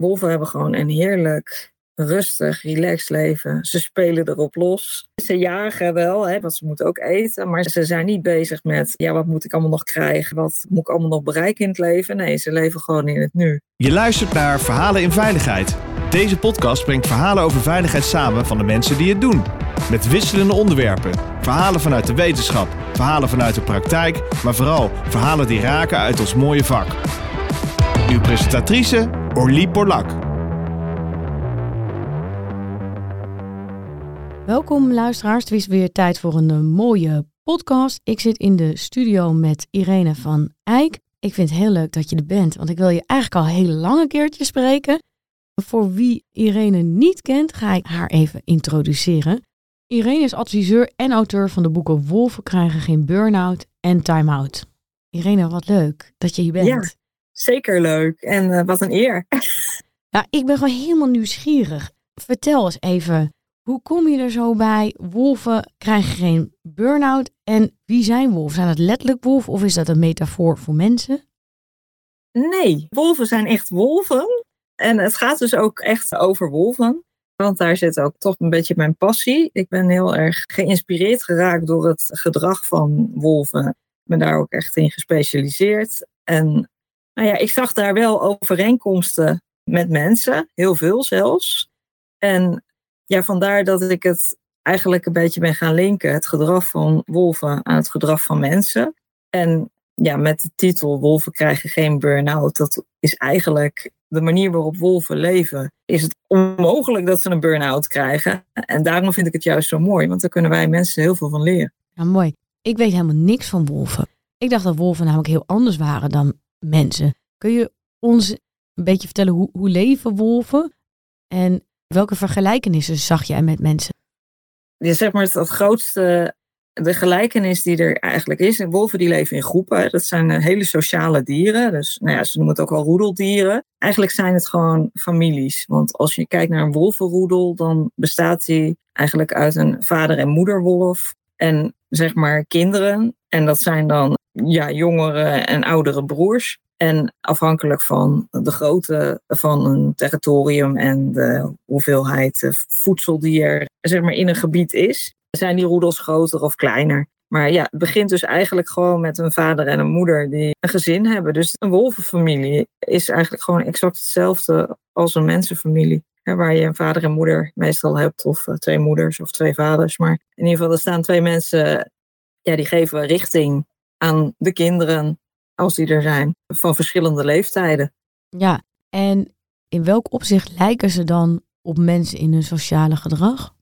wolven hebben gewoon een heerlijk rustig, relaxed leven. Ze spelen erop los. Ze jagen wel, hè, want ze moeten ook eten. Maar ze zijn niet bezig met, ja, wat moet ik allemaal nog krijgen? Wat moet ik allemaal nog bereiken in het leven? Nee, ze leven gewoon in het nu. Je luistert naar Verhalen in Veiligheid. Deze podcast brengt verhalen over veiligheid samen van de mensen die het doen. Met wisselende onderwerpen. Verhalen vanuit de wetenschap, verhalen vanuit de praktijk, maar vooral verhalen die raken uit ons mooie vak. Uw presentatrice Orlie Porlak. Welkom luisteraars, het is weer tijd voor een uh, mooie podcast. Ik zit in de studio met Irene van Eyck. Ik vind het heel leuk dat je er bent, want ik wil je eigenlijk al heel lang een keertje spreken. Voor wie Irene niet kent, ga ik haar even introduceren. Irene is adviseur en auteur van de boeken Wolven krijgen geen burn-out en Time Out. Irene, wat leuk dat je hier bent. Ja, zeker leuk en uh, wat een eer. nou, ik ben gewoon helemaal nieuwsgierig. Vertel eens even, hoe kom je er zo bij? Wolven krijgen geen burn-out. En wie zijn wolven? Zijn het letterlijk wolven of is dat een metafoor voor mensen? Nee, wolven zijn echt wolven. En het gaat dus ook echt over wolven. Want daar zit ook toch een beetje mijn passie. Ik ben heel erg geïnspireerd geraakt door het gedrag van wolven. Ik ben daar ook echt in gespecialiseerd. En nou ja, ik zag daar wel overeenkomsten met mensen, heel veel zelfs. En ja, vandaar dat ik het eigenlijk een beetje ben gaan linken, het gedrag van wolven aan het gedrag van mensen. En ja, met de titel Wolven krijgen geen burn-out, dat is eigenlijk de manier waarop wolven leven. Is het onmogelijk dat ze een burn-out krijgen. En daarom vind ik het juist zo mooi, want daar kunnen wij mensen heel veel van leren. Ja, mooi. Ik weet helemaal niks van wolven. Ik dacht dat wolven namelijk heel anders waren dan mensen. Kun je ons een beetje vertellen hoe, hoe leven wolven? En Welke vergelijkenissen zag jij met mensen? Ja, zeg maar het, grootste, de gelijkenis die er eigenlijk is. Wolven die leven in groepen. Dat zijn eh, hele sociale dieren. Dus nou ja, ze noemen het ook wel roedeldieren. Eigenlijk zijn het gewoon families. Want als je kijkt naar een wolvenroedel, dan bestaat die eigenlijk uit een vader- en moederwolf. En zeg maar kinderen. En dat zijn dan ja, jongere en oudere broers. En afhankelijk van de grootte van een territorium en de hoeveelheid eh, voedsel die er zeg maar, in een gebied is, zijn die roedels groter of kleiner. Maar ja, het begint dus eigenlijk gewoon met een vader en een moeder die een gezin hebben. Dus een wolvenfamilie is eigenlijk gewoon exact hetzelfde als een mensenfamilie. waar je een vader en moeder meestal hebt, of eh, twee moeders of twee vaders. Maar in ieder geval, er staan twee mensen, ja, die geven richting aan de kinderen als die er zijn, van verschillende leeftijden. Ja, en in welk opzicht lijken ze dan op mensen in hun sociale gedrag?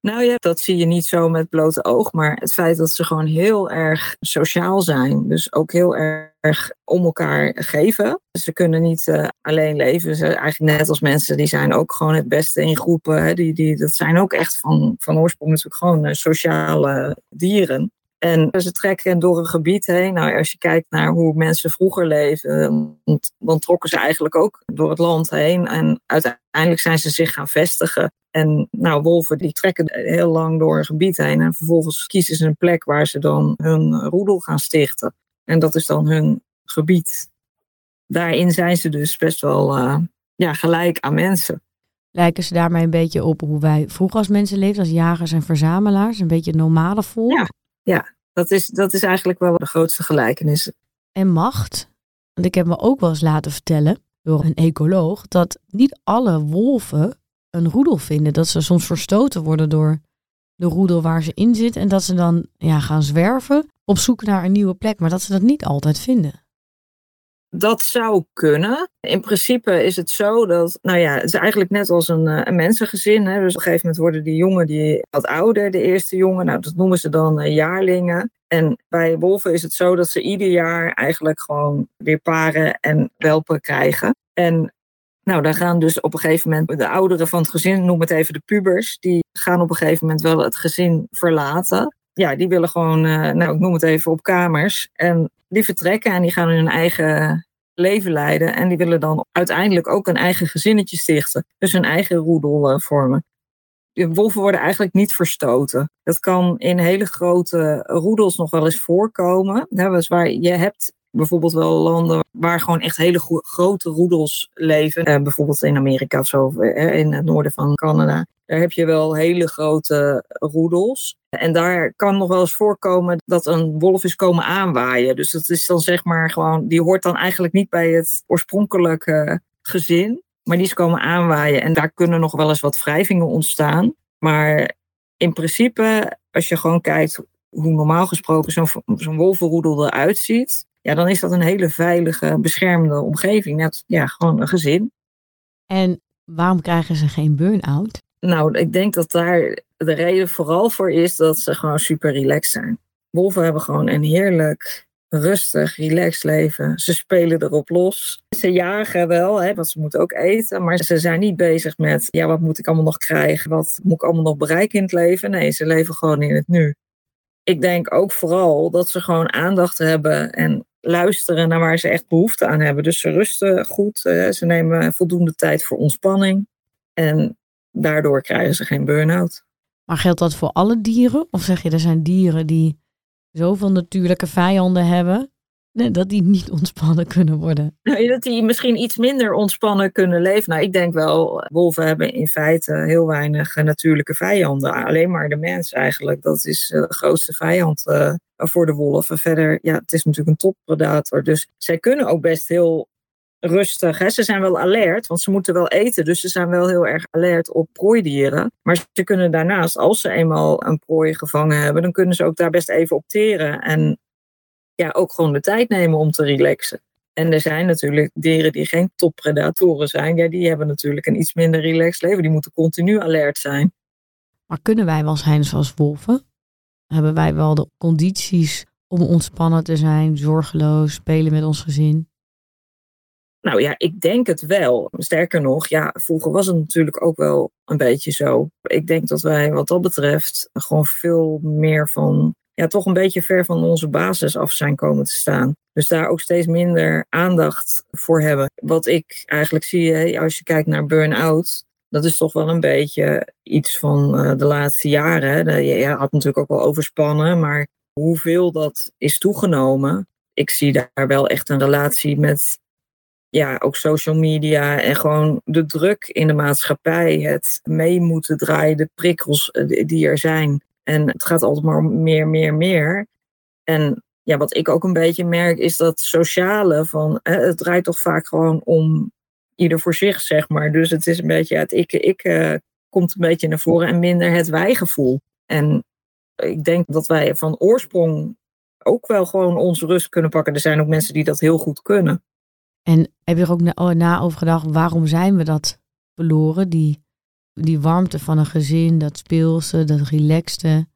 Nou ja, dat zie je niet zo met blote oog, maar het feit dat ze gewoon heel erg sociaal zijn, dus ook heel erg om elkaar geven. Ze kunnen niet uh, alleen leven, ze eigenlijk net als mensen, die zijn ook gewoon het beste in groepen. Hè. Die, die, dat zijn ook echt van, van oorsprong natuurlijk gewoon uh, sociale dieren. En ze trekken door een gebied heen. Nou, als je kijkt naar hoe mensen vroeger leven, dan trokken ze eigenlijk ook door het land heen. En uiteindelijk zijn ze zich gaan vestigen. En nou, wolven die trekken heel lang door een gebied heen. En vervolgens kiezen ze een plek waar ze dan hun roedel gaan stichten. En dat is dan hun gebied. Daarin zijn ze dus best wel uh, ja, gelijk aan mensen. Lijken ze daarmee een beetje op hoe wij vroeger als mensen leefden, als jagers en verzamelaars? Een beetje normale volk? Ja, ja, dat is, dat is eigenlijk wel de grootste gelijkenis. En macht. Want ik heb me ook wel eens laten vertellen door een ecoloog dat niet alle wolven een roedel vinden. Dat ze soms verstoten worden door de roedel waar ze in zitten. En dat ze dan ja, gaan zwerven op zoek naar een nieuwe plek. Maar dat ze dat niet altijd vinden. Dat zou kunnen. In principe is het zo dat, nou ja, het is eigenlijk net als een, eh, een mensengezin. Hè. Dus op een gegeven moment worden die jongen die wat ouder, de eerste jongen, nou dat noemen ze dan uh, jaarlingen. En bij wolven is het zo dat ze ieder jaar eigenlijk gewoon weer paren en welpen krijgen. En nou, dan gaan dus op een gegeven moment de ouderen van het gezin, noem het even de pubers, die gaan op een gegeven moment wel het gezin verlaten. Ja, die willen gewoon, uh, nou ik noem het even op kamers. En die vertrekken en die gaan hun eigen leven leiden. En die willen dan uiteindelijk ook een eigen gezinnetje stichten. Dus hun eigen roedel uh, vormen. De wolven worden eigenlijk niet verstoten. Dat kan in hele grote roedels nog wel eens voorkomen. Waar je hebt bijvoorbeeld wel landen waar gewoon echt hele grote roedels leven. Uh, bijvoorbeeld in Amerika of in het noorden van Canada. Daar heb je wel hele grote roedels. En daar kan nog wel eens voorkomen dat een wolf is komen aanwaaien. Dus dat is dan zeg maar gewoon, die hoort dan eigenlijk niet bij het oorspronkelijke gezin. Maar die is komen aanwaaien en daar kunnen nog wel eens wat wrijvingen ontstaan. Maar in principe, als je gewoon kijkt hoe normaal gesproken zo'n zo'n wolvenroedel eruit ziet, ja, dan is dat een hele veilige, beschermende omgeving. Net, ja, gewoon een gezin. En waarom krijgen ze geen burn-out? Nou, ik denk dat daar de reden vooral voor is dat ze gewoon super relaxed zijn. Wolven hebben gewoon een heerlijk, rustig, relaxed leven. Ze spelen erop los. Ze jagen wel, hè, want ze moeten ook eten. Maar ze zijn niet bezig met, ja, wat moet ik allemaal nog krijgen? Wat moet ik allemaal nog bereiken in het leven? Nee, ze leven gewoon in het nu. Ik denk ook vooral dat ze gewoon aandacht hebben en luisteren naar waar ze echt behoefte aan hebben. Dus ze rusten goed, ze nemen voldoende tijd voor ontspanning. En daardoor krijgen ze geen burn-out. Maar geldt dat voor alle dieren? Of zeg je, er zijn dieren die zoveel natuurlijke vijanden hebben, dat die niet ontspannen kunnen worden? Nou, dat die misschien iets minder ontspannen kunnen leven. Nou, ik denk wel, wolven hebben in feite heel weinig natuurlijke vijanden. Alleen maar de mens eigenlijk. Dat is de grootste vijand uh, voor de wolven. Verder, ja, het is natuurlijk een toppredator. Dus zij kunnen ook best heel rustig. Hè. Ze zijn wel alert, want ze moeten wel eten. Dus ze zijn wel heel erg alert op prooidieren. Maar ze kunnen daarnaast, als ze eenmaal een prooi gevangen hebben, dan kunnen ze ook daar best even opteren. En ja, ook gewoon de tijd nemen om te relaxen. En er zijn natuurlijk dieren die geen toppredatoren zijn. Ja, die hebben natuurlijk een iets minder relaxed leven. Die moeten continu alert zijn. Maar kunnen wij wel zijn zoals wolven? Hebben wij wel de condities om ontspannen te zijn, zorgeloos, spelen met ons gezin? Nou ja, ik denk het wel. Sterker nog, ja, vroeger was het natuurlijk ook wel een beetje zo. Ik denk dat wij wat dat betreft gewoon veel meer van, ja, toch een beetje ver van onze basis af zijn komen te staan. Dus daar ook steeds minder aandacht voor hebben. Wat ik eigenlijk zie, als je kijkt naar burn-out, dat is toch wel een beetje iets van uh, de laatste jaren. Je had natuurlijk ook wel overspannen, maar hoeveel dat is toegenomen. Ik zie daar wel echt een relatie met ja, ook social media en gewoon de druk in de maatschappij, het mee moeten draaien, de prikkels eh, die er zijn. En het gaat altijd maar om meer, meer, meer. En ja, wat ik ook een beetje merk, is dat sociale van, het draait toch vaak gewoon om ieder voor zich, zeg maar. Dus het is een beetje, het ik, ik uh, komt een beetje naar voren en minder het wij-gevoel. En ik denk dat wij van oorsprong ook wel gewoon onze rust kunnen pakken. Er zijn ook mensen die dat heel goed kunnen. En heb je er ook na, oh, na over gedacht, waarom zijn we dat verloren? Die, die warmte van een gezin, dat speelse, dat relaxte.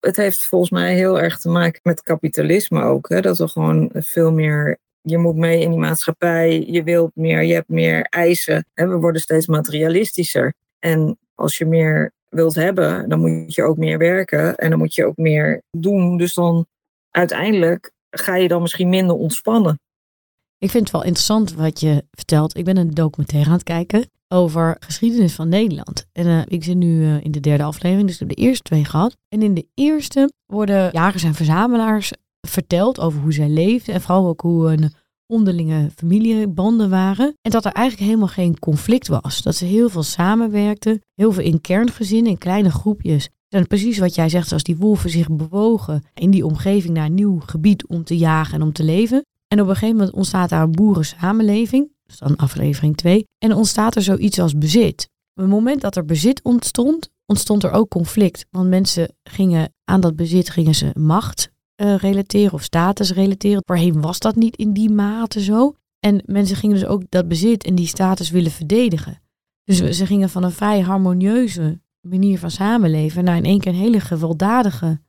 Het heeft volgens mij heel erg te maken met kapitalisme ook. Hè? Dat we gewoon veel meer je moet mee in die maatschappij, je wilt meer, je hebt meer eisen. We worden steeds materialistischer. En als je meer wilt hebben, dan moet je ook meer werken en dan moet je ook meer doen. Dus dan uiteindelijk ga je dan misschien minder ontspannen. Ik vind het wel interessant wat je vertelt. Ik ben een documentaire aan het kijken over geschiedenis van Nederland. En uh, ik zit nu uh, in de derde aflevering, dus ik heb de eerste twee gehad. En in de eerste worden jagers en verzamelaars verteld over hoe zij leefden. En vooral ook hoe hun onderlinge familiebanden waren. En dat er eigenlijk helemaal geen conflict was. Dat ze heel veel samenwerkten. Heel veel in kerngezinnen, in kleine groepjes. En precies wat jij zegt, als die wolven zich bewogen in die omgeving naar een nieuw gebied om te jagen en om te leven. En op een gegeven moment ontstaat daar een boerensamenleving. Dus dan aflevering 2. En ontstaat er zoiets als bezit. Op het moment dat er bezit ontstond, ontstond er ook conflict. Want mensen gingen aan dat bezit gingen ze macht uh, relateren of status relateren. Voorheen was dat niet in die mate zo. En mensen gingen dus ook dat bezit en die status willen verdedigen. Dus ze gingen van een vrij harmonieuze manier van samenleven naar in één keer een hele gewelddadige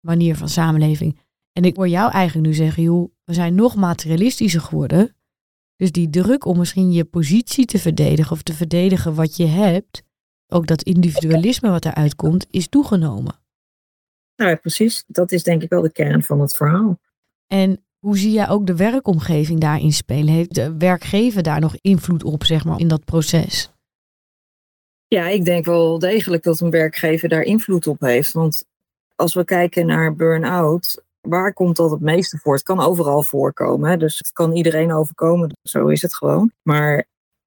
manier van samenleving. En ik hoor jou eigenlijk nu zeggen, joh, we zijn nog materialistischer geworden. Dus die druk om misschien je positie te verdedigen of te verdedigen wat je hebt, ook dat individualisme wat eruit komt, is toegenomen. Nou ja, precies. Dat is denk ik wel de kern van het verhaal. En hoe zie jij ook de werkomgeving daarin spelen? Heeft de werkgever daar nog invloed op, zeg maar, in dat proces? Ja, ik denk wel degelijk dat een werkgever daar invloed op heeft. Want als we kijken naar burn-out, waar komt dat het meeste voor? Het kan overal voorkomen, hè? dus het kan iedereen overkomen. Zo is het gewoon. Maar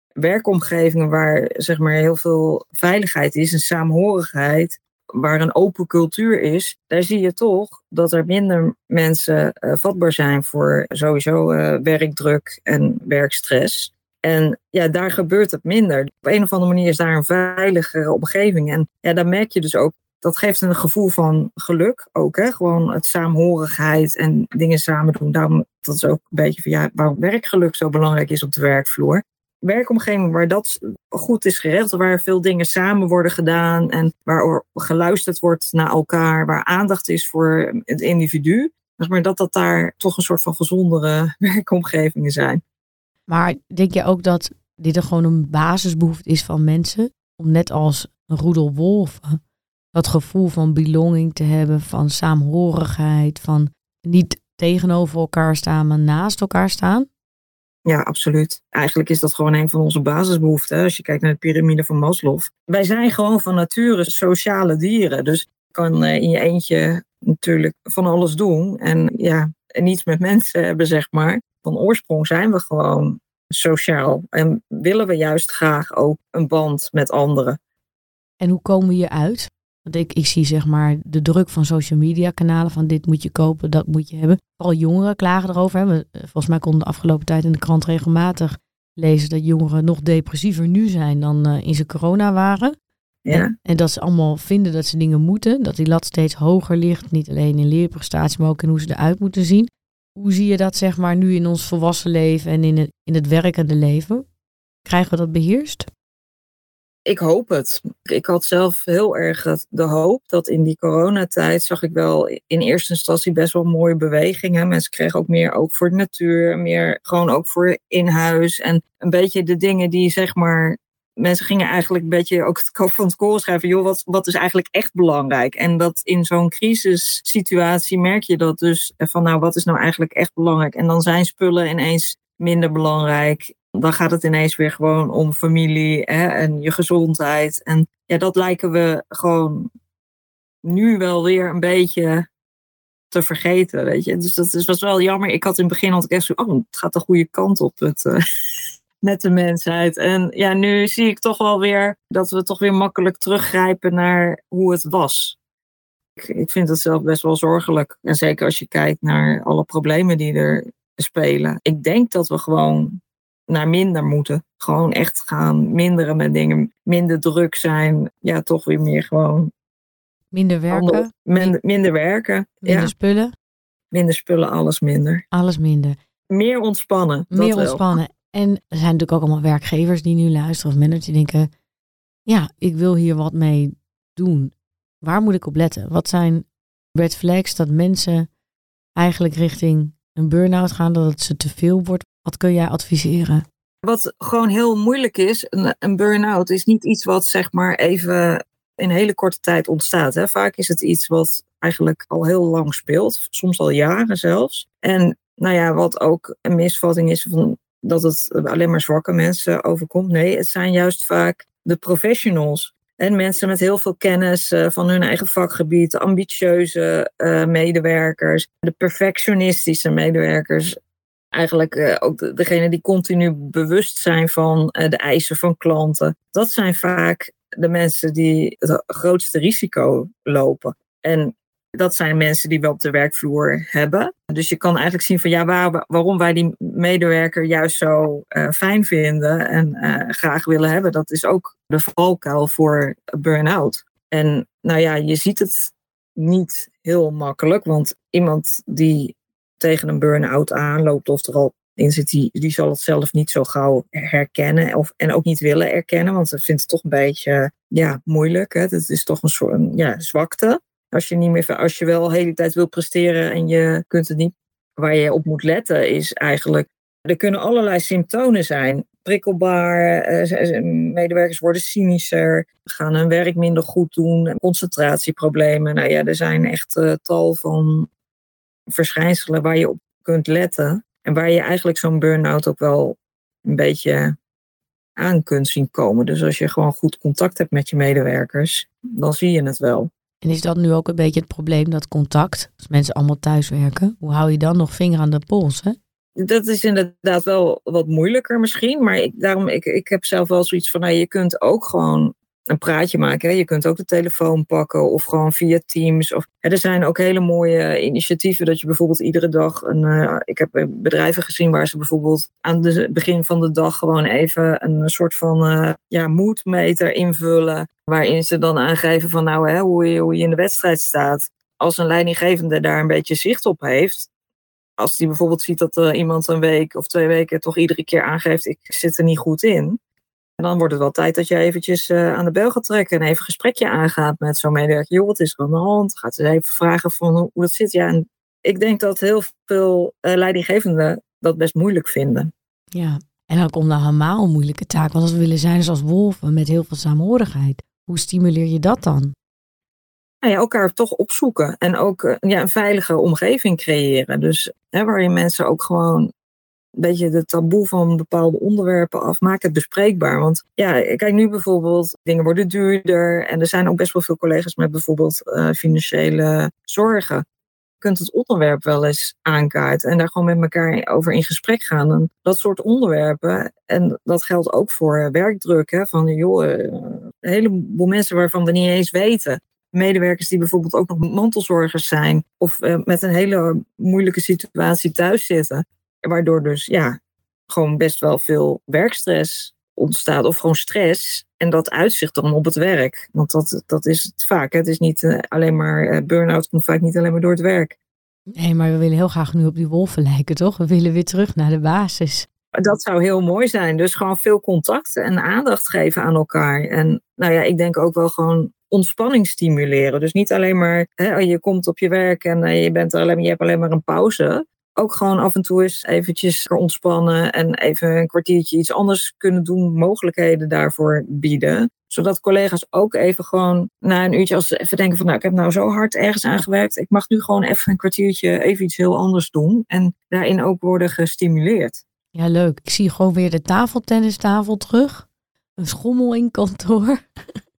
werkomgevingen waar zeg maar heel veel veiligheid is en saamhorigheid, waar een open cultuur is, daar zie je toch dat er minder mensen uh, vatbaar zijn voor sowieso uh, werkdruk en werkstress. En ja, daar gebeurt het minder. Op een of andere manier is daar een veiligere omgeving. En ja, daar merk je dus ook, dat geeft een gevoel van geluk ook. Hè? Gewoon het saamhorigheid en dingen samen doen. Daarom, dat is ook een beetje van ja, waarom werkgeluk zo belangrijk is op de werkvloer werkomgeving waar dat goed is geregeld, waar veel dingen samen worden gedaan en waar geluisterd wordt naar elkaar, waar aandacht is voor het individu, maar dat dat daar toch een soort van gezondere werkomgevingen zijn. Maar denk je ook dat dit er gewoon een basisbehoefte is van mensen om net als een roedel wolven dat gevoel van belonging te hebben, van saamhorigheid, van niet tegenover elkaar staan, maar naast elkaar staan? Ja, absoluut. Eigenlijk is dat gewoon een van onze basisbehoeften. Als je kijkt naar de piramide van Maslow. Wij zijn gewoon van nature sociale dieren. Dus je kan eh, in je eentje natuurlijk van alles doen. En ja, niets met mensen hebben, zeg maar. Van oorsprong zijn we gewoon sociaal. En willen we juist graag ook een band met anderen. En hoe komen we hier uit? Want ik, ik zie zeg maar de druk van social media kanalen van dit moet je kopen, dat moet je hebben. Vooral jongeren klagen erover. Hè. Eh, volgens mij konden de afgelopen tijd in de krant regelmatig lezen dat jongeren nog depressiever nu zijn dan uh, in ze corona waren. Ja. En, dat ze allemaal vinden dat ze dingen moeten. Dat die lat steeds hoger ligt. Niet alleen in leerprestatie, maar ook in hoe ze eruit moeten zien. Hoe zie je dat zeg maar nu in ons volwassen leven en in het, in het werkende leven? Krijgen we dat beheerst? Ik hoop het. Ik had zelf heel erg de hoop dat in die coronatijd zag ik wel in eerste instantie best wel mooie bewegingen. Mensen kregen ook meer ook voor de natuur, meer gewoon ook voor in huis. En een beetje de dingen die zeg maar. Mensen gingen eigenlijk een beetje ook het kop van het koren schrijven. Joh, wat, wat is eigenlijk echt belangrijk? En dat in zo'n crisissituatie merk je dat dus van nou, wat is nou eigenlijk echt belangrijk? En dan zijn spullen ineens minder belangrijk dan gaat het ineens weer gewoon om familie hè, en je gezondheid. En ja, dat lijken we gewoon nu wel weer een beetje te vergeten, weet je. Dus dat was wel jammer. Ik had in het begin altijd echt zo, oh, het gaat de goede kant op het, uh, met de mensheid. En ja, nu zie ik toch wel weer dat we toch weer makkelijk teruggrijpen naar hoe het was. Ik, ik vind het zelf best wel zorgelijk. En zeker als je kijkt naar alle problemen die er spelen. Ik denk dat we gewoon naar minder moeten. Gewoon echt gaan minderen met dingen. Minder druk zijn. Ja, toch weer meer gewoon. Minder werken. minder, minder werken. Minder spullen. Minder spullen, alles minder. Alles minder. Meer ontspannen. Meer ontspannen. En er zijn natuurlijk ook allemaal werkgevers die nu luisteren of managers die denken: ja, ik wil hier wat mee doen. Waar moet ik op letten? Wat zijn red flags dat mensen eigenlijk richting een burn-out gaan, dat het ze te veel wordt? Wat kun jij adviseren? Wat gewoon heel moeilijk is, een, een burn-out is niet iets wat zeg maar even in hele korte tijd ontstaat. Hè. Vaak is het iets wat eigenlijk al heel lang speelt, soms al jaren zelfs. En nou ja, wat ook een misvatting is van dat het alleen maar zwakke mensen overkomt. Nee, het zijn juist vaak de professionals. En mensen met heel veel kennis uh, van hun eigen vakgebied, ambitieuze uh, medewerkers, de perfectionistische medewerkers eigenlijk uh, ook degene die continu bewust zijn van uh, de eisen van klanten. Dat zijn vaak de mensen die het grootste risico lopen. En dat zijn mensen die we op de werkvloer hebben. Dus je kan eigenlijk zien van ja, waar, waarom wij die medewerker juist zo uh, fijn vinden en graag willen hebben. Dat is ook de valkuil voor burn-out. En nou ja, je ziet het niet heel makkelijk, want iemand die tegen een burn-out aanloopt of er al in zit, die, die zal het zelf niet zo gauw herkennen of, en ook niet willen erkennen, want ze vindt het toch een beetje ja, moeilijk. Hè? Het is toch een soort ja, zwakte. Als je, niet meer, als je wel de hele tijd wil presteren en je kunt het niet, waar je op moet letten, is eigenlijk, er kunnen allerlei symptomen zijn. Prikkelbaar, eh, medewerkers worden cynischer, gaan hun werk minder goed doen, concentratieproblemen. Nou ja, er zijn echt uh, tal van verschijnselen waar je op kunt letten. En waar je eigenlijk zo'n burn-out ook wel een beetje aan kunt zien komen. Dus als je gewoon goed contact hebt met je medewerkers, dan zie je het wel. En is dat nu ook een beetje het probleem, dat contact? Als mensen allemaal thuiswerken, hoe hou je dan nog vinger aan de pols? Hè? Dat is inderdaad wel wat moeilijker misschien. Maar ik, daarom, ik, ik heb zelf wel zoiets van, nou, je kunt ook gewoon een praatje maken. Je kunt ook de telefoon pakken of gewoon via Teams. Of, er zijn ook hele mooie initiatieven dat je bijvoorbeeld iedere dag een. Uh, ik heb bedrijven gezien waar ze bijvoorbeeld aan het begin van de dag gewoon even een soort van ja, moedmeter invullen. Waarin ze dan aangeven van nou hè, hoe, je, hoe je in de wedstrijd staat. Als een leidinggevende daar een beetje zicht op heeft, als die bijvoorbeeld ziet dat iemand een week of twee weken toch iedere keer aangeeft, ik zit er niet goed in. En dan wordt het wel tijd dat je eventjes uh, aan de bel gaat trekken en even een gesprekje aangaat met zo'n medewerker. Joh, wat is er aan de hand? Gaat ze even vragen van hoe, dat zit. Ja, en ik denk dat heel veel uh, leidinggevenden dat best moeilijk vinden. Ja, en dan komt nou helemaal een moeilijke taak. Want als we willen zijn zoals wolven met heel veel saamhorigheid, hoe stimuleer je dat dan? Nou ja, elkaar toch opzoeken en ook uh, ja, een veilige omgeving creëren. Dus hè, waarin mensen ook gewoon een beetje de taboe van bepaalde onderwerpen af. Maak het bespreekbaar. Want ja, kijk nu bijvoorbeeld, dingen worden duurder. En er zijn ook best wel veel collega's met bijvoorbeeld uh, financiële zorgen. Je kunt het onderwerp wel eens aankaarten en daar gewoon met elkaar over in gesprek gaan. Dat soort onderwerpen, en dat geldt ook voor werkdruk. Hè, van joh, een heleboel mensen waarvan we niet eens weten medewerkers die bijvoorbeeld ook nog mantelzorgers zijn of uh, met een hele moeilijke situatie thuis zitten. Waardoor dus ja, gewoon best wel veel werkstress ontstaat of gewoon stress. En dat uitzicht dan op het werk. Want dat, dat is het vaak. Hè. Het is niet uh, alleen maar, uh, burn-out komt vaak niet alleen maar door het werk. Nee, maar we willen heel graag nu op die wolven lijken, toch? We willen weer terug naar de basis. Dat zou heel mooi zijn. Dus gewoon veel contact en aandacht geven aan elkaar. En nou ja, ik denk ook wel gewoon ontspanning stimuleren. Dus niet alleen maar, hè, je komt op je werk en uh, je, bent er alleen, je hebt alleen maar een pauze ook gewoon af en toe eens eventjes ontspannen en even een kwartiertje iets anders kunnen doen, mogelijkheden daarvoor bieden. Zodat collega's ook even gewoon na een uurtje, als ze even denken van nou, ik heb nou zo hard ergens aan gewerkt, ik mag nu gewoon even een kwartiertje even iets heel anders doen. En daarin ook worden gestimuleerd. Ja, leuk. Ik zie gewoon weer de tafeltennistafel terug. Een schommel in kantoor.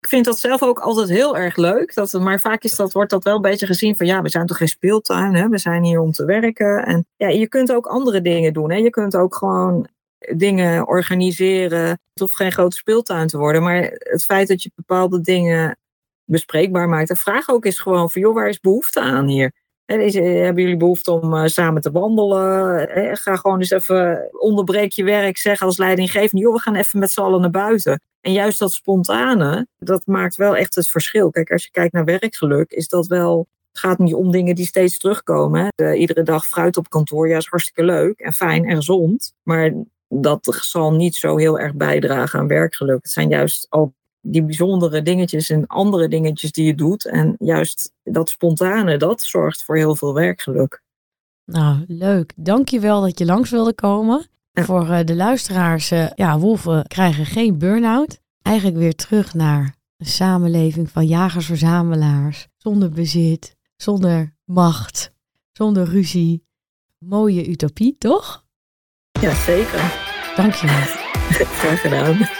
Ik vind dat zelf ook altijd heel erg leuk. Dat, maar vaak is dat, wordt dat wel een beetje gezien van ja, we zijn toch geen speeltuin, hè? we zijn hier om te werken. En ja, je kunt ook andere dingen doen. Hè? Je kunt ook gewoon dingen organiseren. Het hoeft geen grote speeltuin te worden. Maar het feit dat je bepaalde dingen bespreekbaar maakt. En vraag ook eens gewoon van joh, waar is behoefte aan hier? hebben jullie behoefte om uh, samen te wandelen? ga gewoon eens even onderbreek je werk, zeg als leidinggevende, joh, we gaan even met z'n allen naar buiten. En juist dat spontane, dat maakt wel echt het verschil. Kijk, als je kijkt naar werkgeluk, is dat wel. Het gaat niet om dingen die steeds terugkomen. De, iedere dag fruit op kantoor, ja, is hartstikke leuk en fijn en gezond. Maar dat zal niet zo heel erg bijdragen aan werkgeluk. Het zijn juist al die bijzondere dingetjes en andere dingetjes die je doet. En juist dat spontane, dat zorgt voor heel veel werkgeluk. Nou, leuk. Dank je wel dat je langs wilde komen. Ja. Voor uh, de luisteraars, uh, ja, wolven krijgen geen burn-out. Eigenlijk weer terug naar een samenleving van jagers-verzamelaars. Zonder bezit, zonder macht, zonder ruzie. Mooie utopie, toch? Ja, zeker. Dank je wel. Graag gedaan.